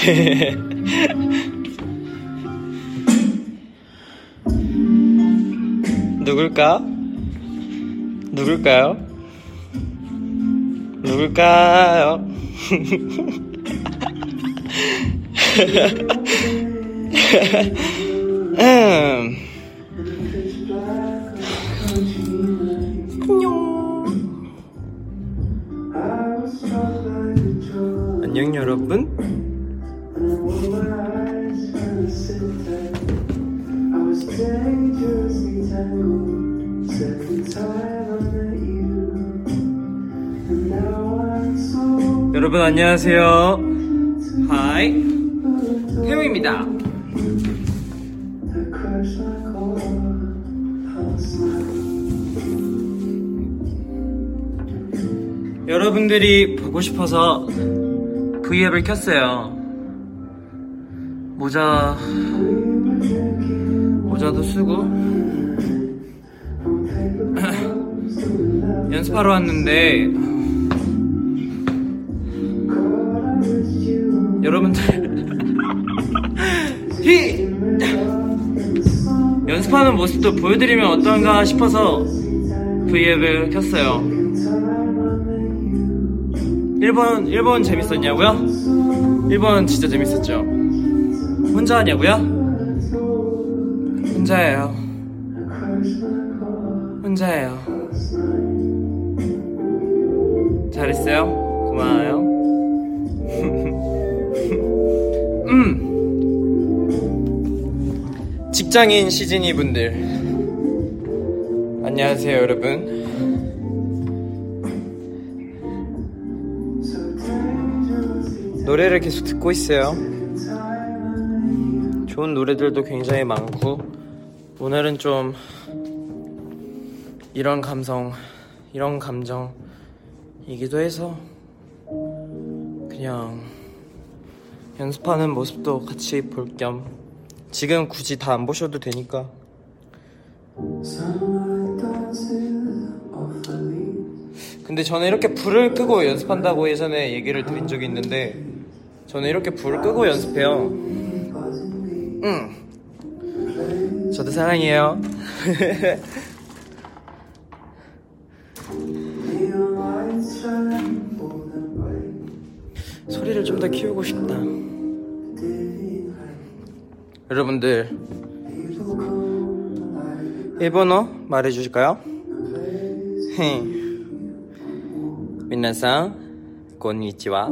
누굴까? 누굴까요? 누굴까요? 음. 여러분 안녕하세요. 하이. 태우입니다. 여러분들이 보고 싶어서 V앱을 켰어요. 모자 모자도 쓰고 연습하러 왔는데 여러분들 히 연습하는 모습도 보여드리면 어떤가 싶어서 V앱을 켰어요. 1번, 1번 재밌었냐고요? 1번 진짜 재밌었죠? 혼자 하냐고요? 혼자예요. 혼자예요. 잘했어요? 고마워요. 음. 직장인 시즈니 분들. 안녕하세요, 여러분. 노래를 계속 듣고 있어요. 좋은 노래들도 굉장히 많고 오늘은 좀 이런 감성, 이런 감정이기도 해서 그냥 연습하는 모습도 같이 볼 겸 지금 굳이 다 안 보셔도 되니까. 근데 저는 이렇게 불을 끄고 연습한다고 예전에 얘기를 드린 적이 있는데 저는 이렇게 불을 끄고 연습해요. 응. 저도 사랑해요. 소리를 좀 더 키우고 싶다. 여러분들 일본어 말해 주실까 요? 헤이 민나상 곤니치와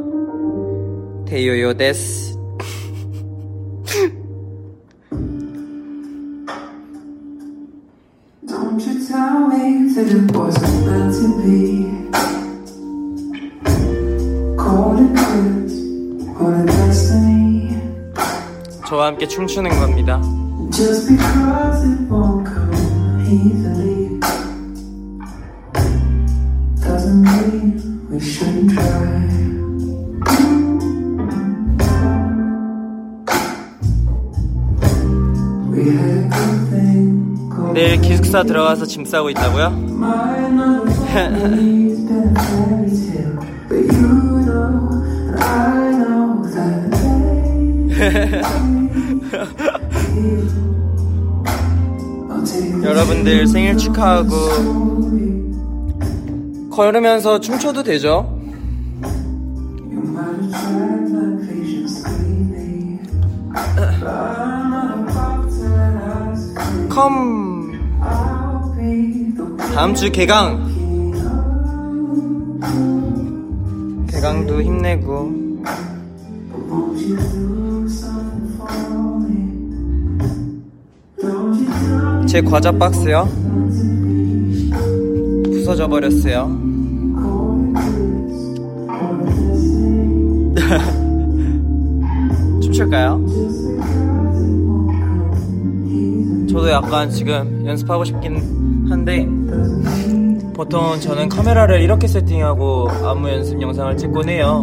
태요요 데스 춤추는 겁니다 Just because it won't come easily doesn't mean we shouldn't try. We had a good thing going. 내일 기숙사 들어가서 짐 싸고 있다고요? Mine never always been a fairy tale, but you know, and I know that 여러분들 생일 축하하고. 걸으면서 춤춰도 되죠? 컴 다음 주 개강. 개강도 힘내고 제 과자 박스요. 부서져 버렸어요. 춤출까요? 저도 약간 지금 연습하고 싶긴 한데 보통 저는 카메라를 이렇게 세팅하고 안무 연습 영상을 찍곤 해요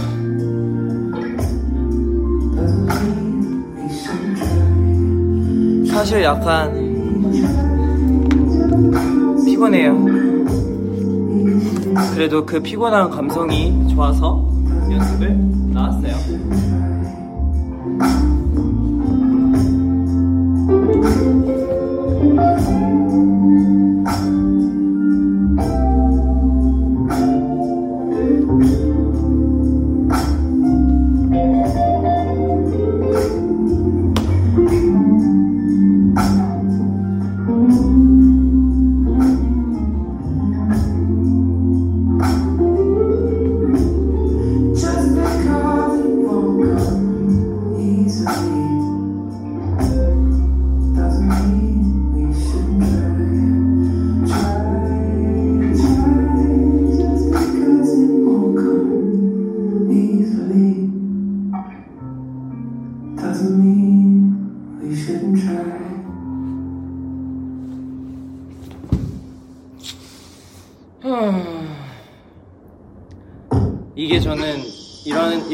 사실 약간 피곤해요. 그래도 그 피곤한 감성이 좋아서 연습을 나왔어요.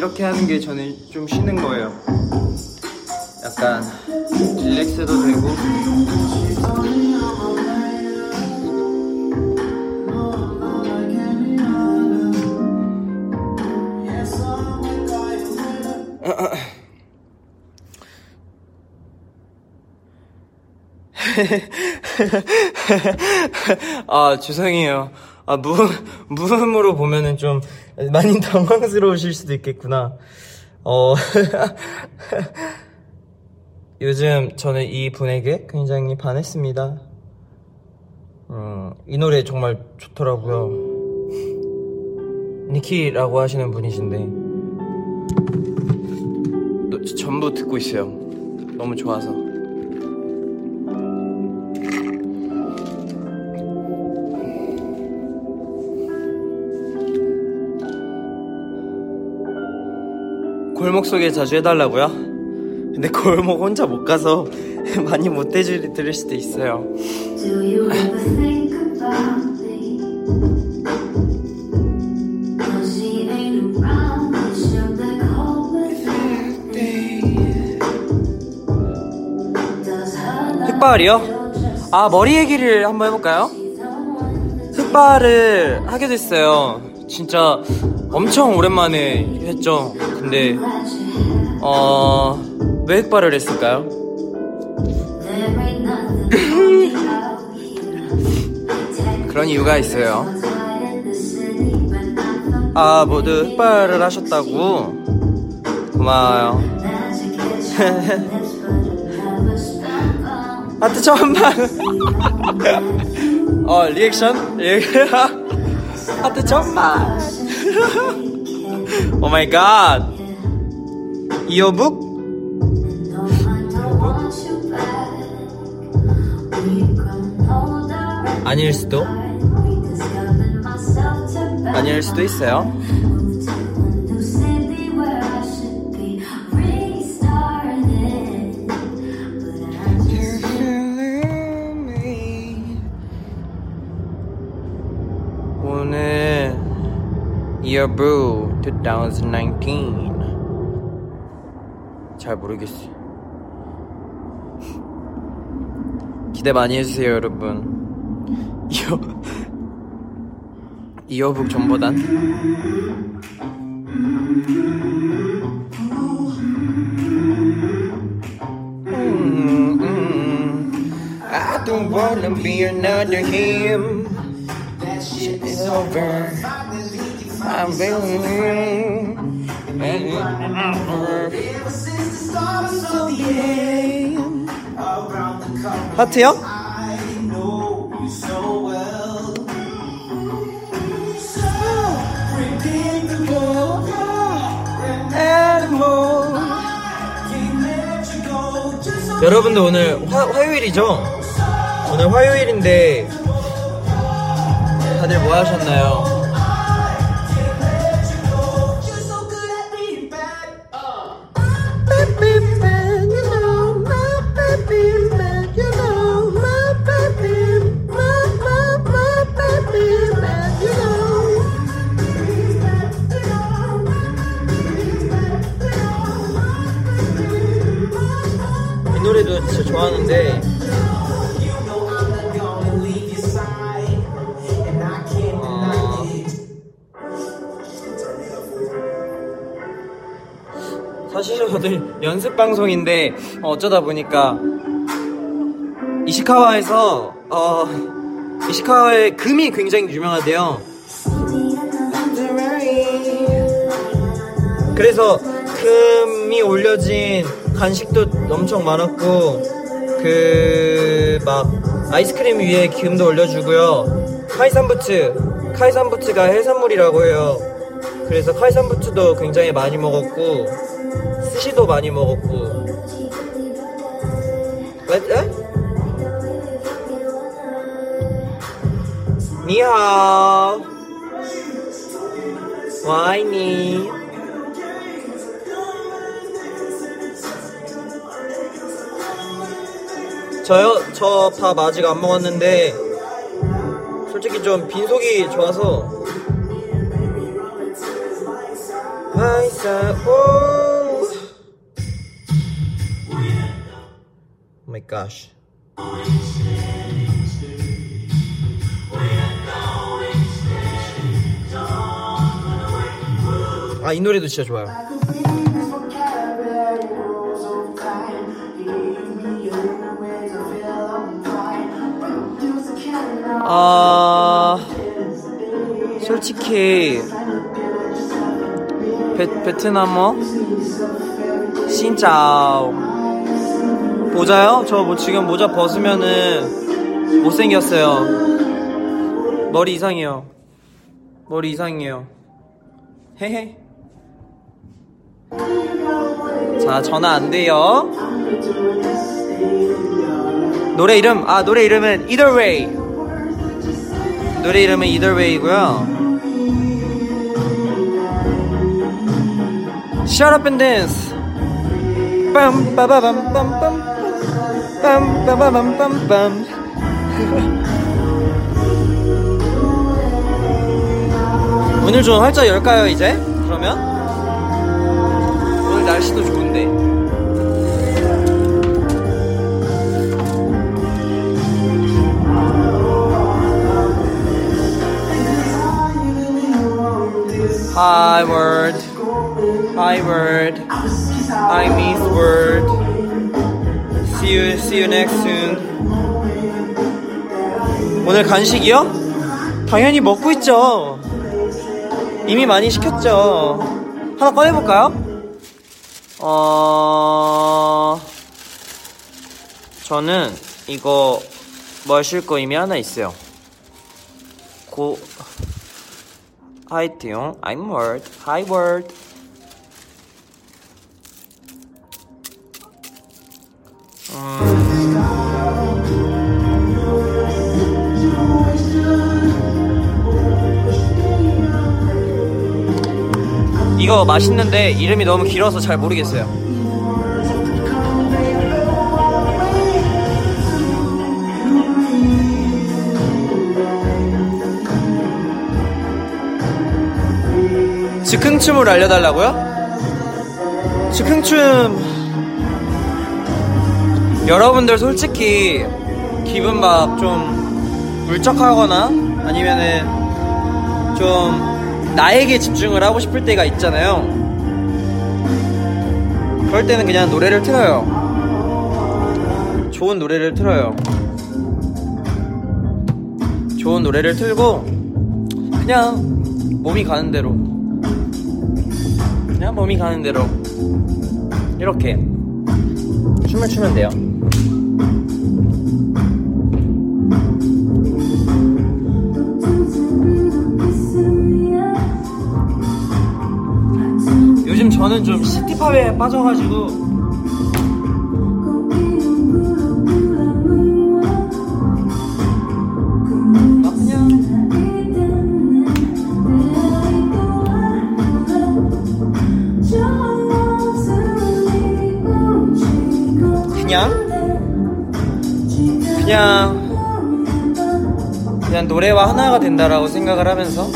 이렇게 하는 게 저는 좀 쉬는 거예요. 약간 릴렉스도 되고 아 죄송해요. 아 무음 무음으로 보면은 좀 많이 당황스러우실 수도 있겠구나. 어 요즘 저는 이 분에게 굉장히 반했습니다. 음, 이 노래 정말 좋더라고요. 니키라고 하시는 분이신데 또 전부 듣고 있어요. 너무 좋아서. 골목 소개 자주 해달라고요? 근데 골목 혼자 못 가서 많이 못 해드릴 수도 있어요. 흑발이요? 아, 머리 얘기를 한번 해볼까요? 흑발을 하게 됐어요. 진짜 엄청 오랜만에 했죠. 근데 어... 왜 흑발을 했을까요? 그런 이유가 있어요. 아, 모두 흑발을 하셨다고? 고마워요. 하트 천만! 어, 리액션? 리액션? 하트 천만! 오 마이 갓! 이어북? 아닐 수도? 아닐 수도 있어요. Year Brew 2019 잘 모르겠어요. 기대 많이 해주세요, 여러분. 이어 이어북 전보단 음, 음. I don't wanna be another him. Shit is over. I'm feeling. 하트요? 여러분들 오늘 화, 화요일이죠? 오늘 화요일인데 다들 뭐 하셨나요? 방송인데 어, 어쩌다 보니까 이시카와에서 어, 이시카와의 금이 굉장히 유명하대요. 그래서 금이 올려진 간식도 엄청 많았고 그 막 아이스크림 위에 기름도 올려주고요 카이산부츠 카이산부츠가 해산물이라고 해요 그래서 카이산부츠도 굉장히 많이 먹었고 스시도 많이 먹었고 에? 니하오 와이니 저요? 저 밥 아직 안 먹었는데 솔직히 좀 빈속이 좋아서 아이사 오 갓 아, 이 노래도 진짜 좋아요. 아, 솔직히, 베, 베트남어? 신짜오. 모자요? 저 뭐 지금 모자 벗으면은 못생겼어요. 머리 이상해요. 머리 이상해요. 헤헤. 자, 전화 안 돼요. 노래 이름, 아, 노래 이름은 Either Way. 노래 이름은 Either Way이고요. Shut up and dance. 빰, 빠바밤, 빰, 빰. 빰빰빰빰빰 문을 좀 활짝 열까요 이제? 그러면? 오늘 날씨도 좋은데 Hi world, hi world, miss world. See you see you next soon. 오늘 간식이요? 당연히 먹고 있죠. 이미 많이 시켰죠. 하나 꺼내볼까요? 어, 저는 이거 마실 거 이미 하나 있어요. 고, 하이트용, I'm word, hi word. 이거 맛있는데 이름이 너무 길어서 잘 모르겠어요. 즉흥춤을 알려달라고요? 즉흥춤 여러분들 솔직히 기분 막 좀 울적하거나 아니면은 좀 나에게 집중을 하고 싶을 때가 있잖아요. 그럴 때는 그냥 노래를 틀어요. 좋은 노래를 틀어요. 좋은 노래를 틀고 그냥 몸이 가는 대로 그냥 몸이 가는 대로 이렇게 춤을 추면 돼요. 요즘 저는 좀 시티팝에 빠져가지고 노래와 하나가 된다라고 생각을 하면서.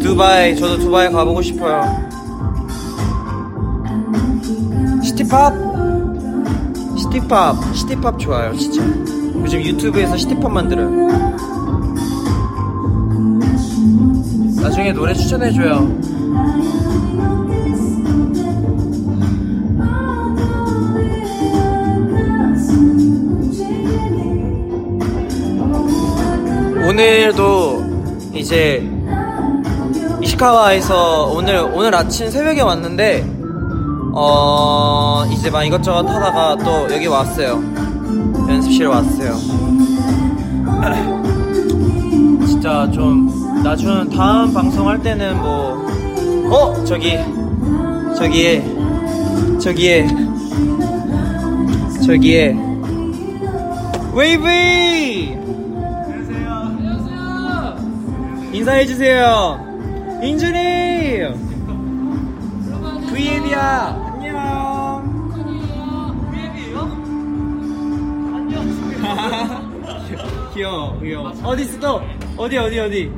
두바이 저도 두바이 가보고 싶어요. 시티팝? 시티팝 시티팝 좋아요 진짜. 요즘 유튜브에서 시티팝 만들어요. 나중에 노래 추천해줘요 이제 이시카와에서 오늘 오늘 아침 새벽에 왔는데 어 이제 막 이것저것 하다가 또 여기 왔어요. 연습실 왔어요. 진짜 좀 나중 다음 방송 할 때는 뭐 어? 저기 저기에 저기에 저기에. 웨이브 인사해주세요. 인준이! V앱이야! 안녕! V앱이에요? 안녕! 귀여워, 귀여워. 어디 있어 또? 어디, 어디, 어디?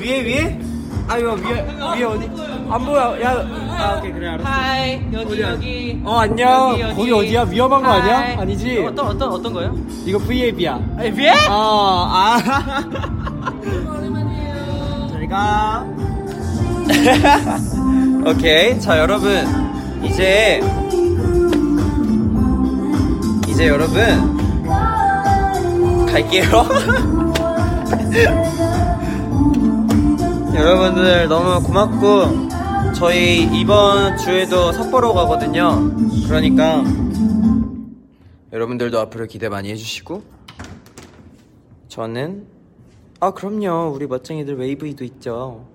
위에, 위에? 아유, 위에, 위에 어디? 안 보여. 야, 아, 오케이, 그래, 알았어. Hi 여기 어디야? 여기 어, 안녕. 여기, 여기. 거기 어디야? 위험한 거 하이. 아니야? 아니지? 어떤 어떤 어떤 거요? 이거 V앱이야. 아니 위에? 어, 아. 잘 가. 오케이. 자, 여러분. 이제. 이제 여러분. 갈게요. 여러분들 너무 고맙고, 저희 이번 주에도 삿포로 가거든요. 그러니까, 여러분들도 앞으로 기대 많이 해주시고, 저는 아 그럼요. 우리 멋쟁이들 웨이브이도 있죠.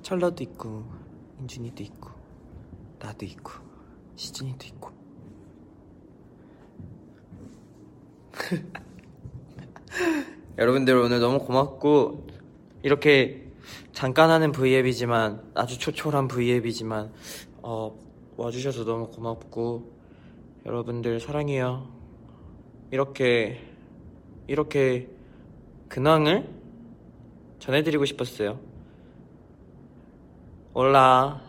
철러도 있고 인준이도 있고 나도 있고 시진이도 있고. 여러분들 오늘 너무 고맙고 이렇게 잠깐 하는 V앱이지만 아주 초촐한 V앱이지만 어, 와주셔서 너무 고맙고 여러분들 사랑해요. 이렇게 이렇게 근황을 전해드리고 싶었어요. 올라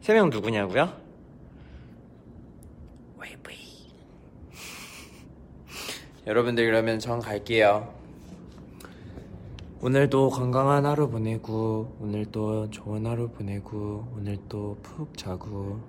세 명 누구냐고요? 웨이브이 여러분들 그러면 전 갈게요. 오늘도 건강한 하루 보내고 오늘도 좋은 하루 보내고 오늘도 푹 자고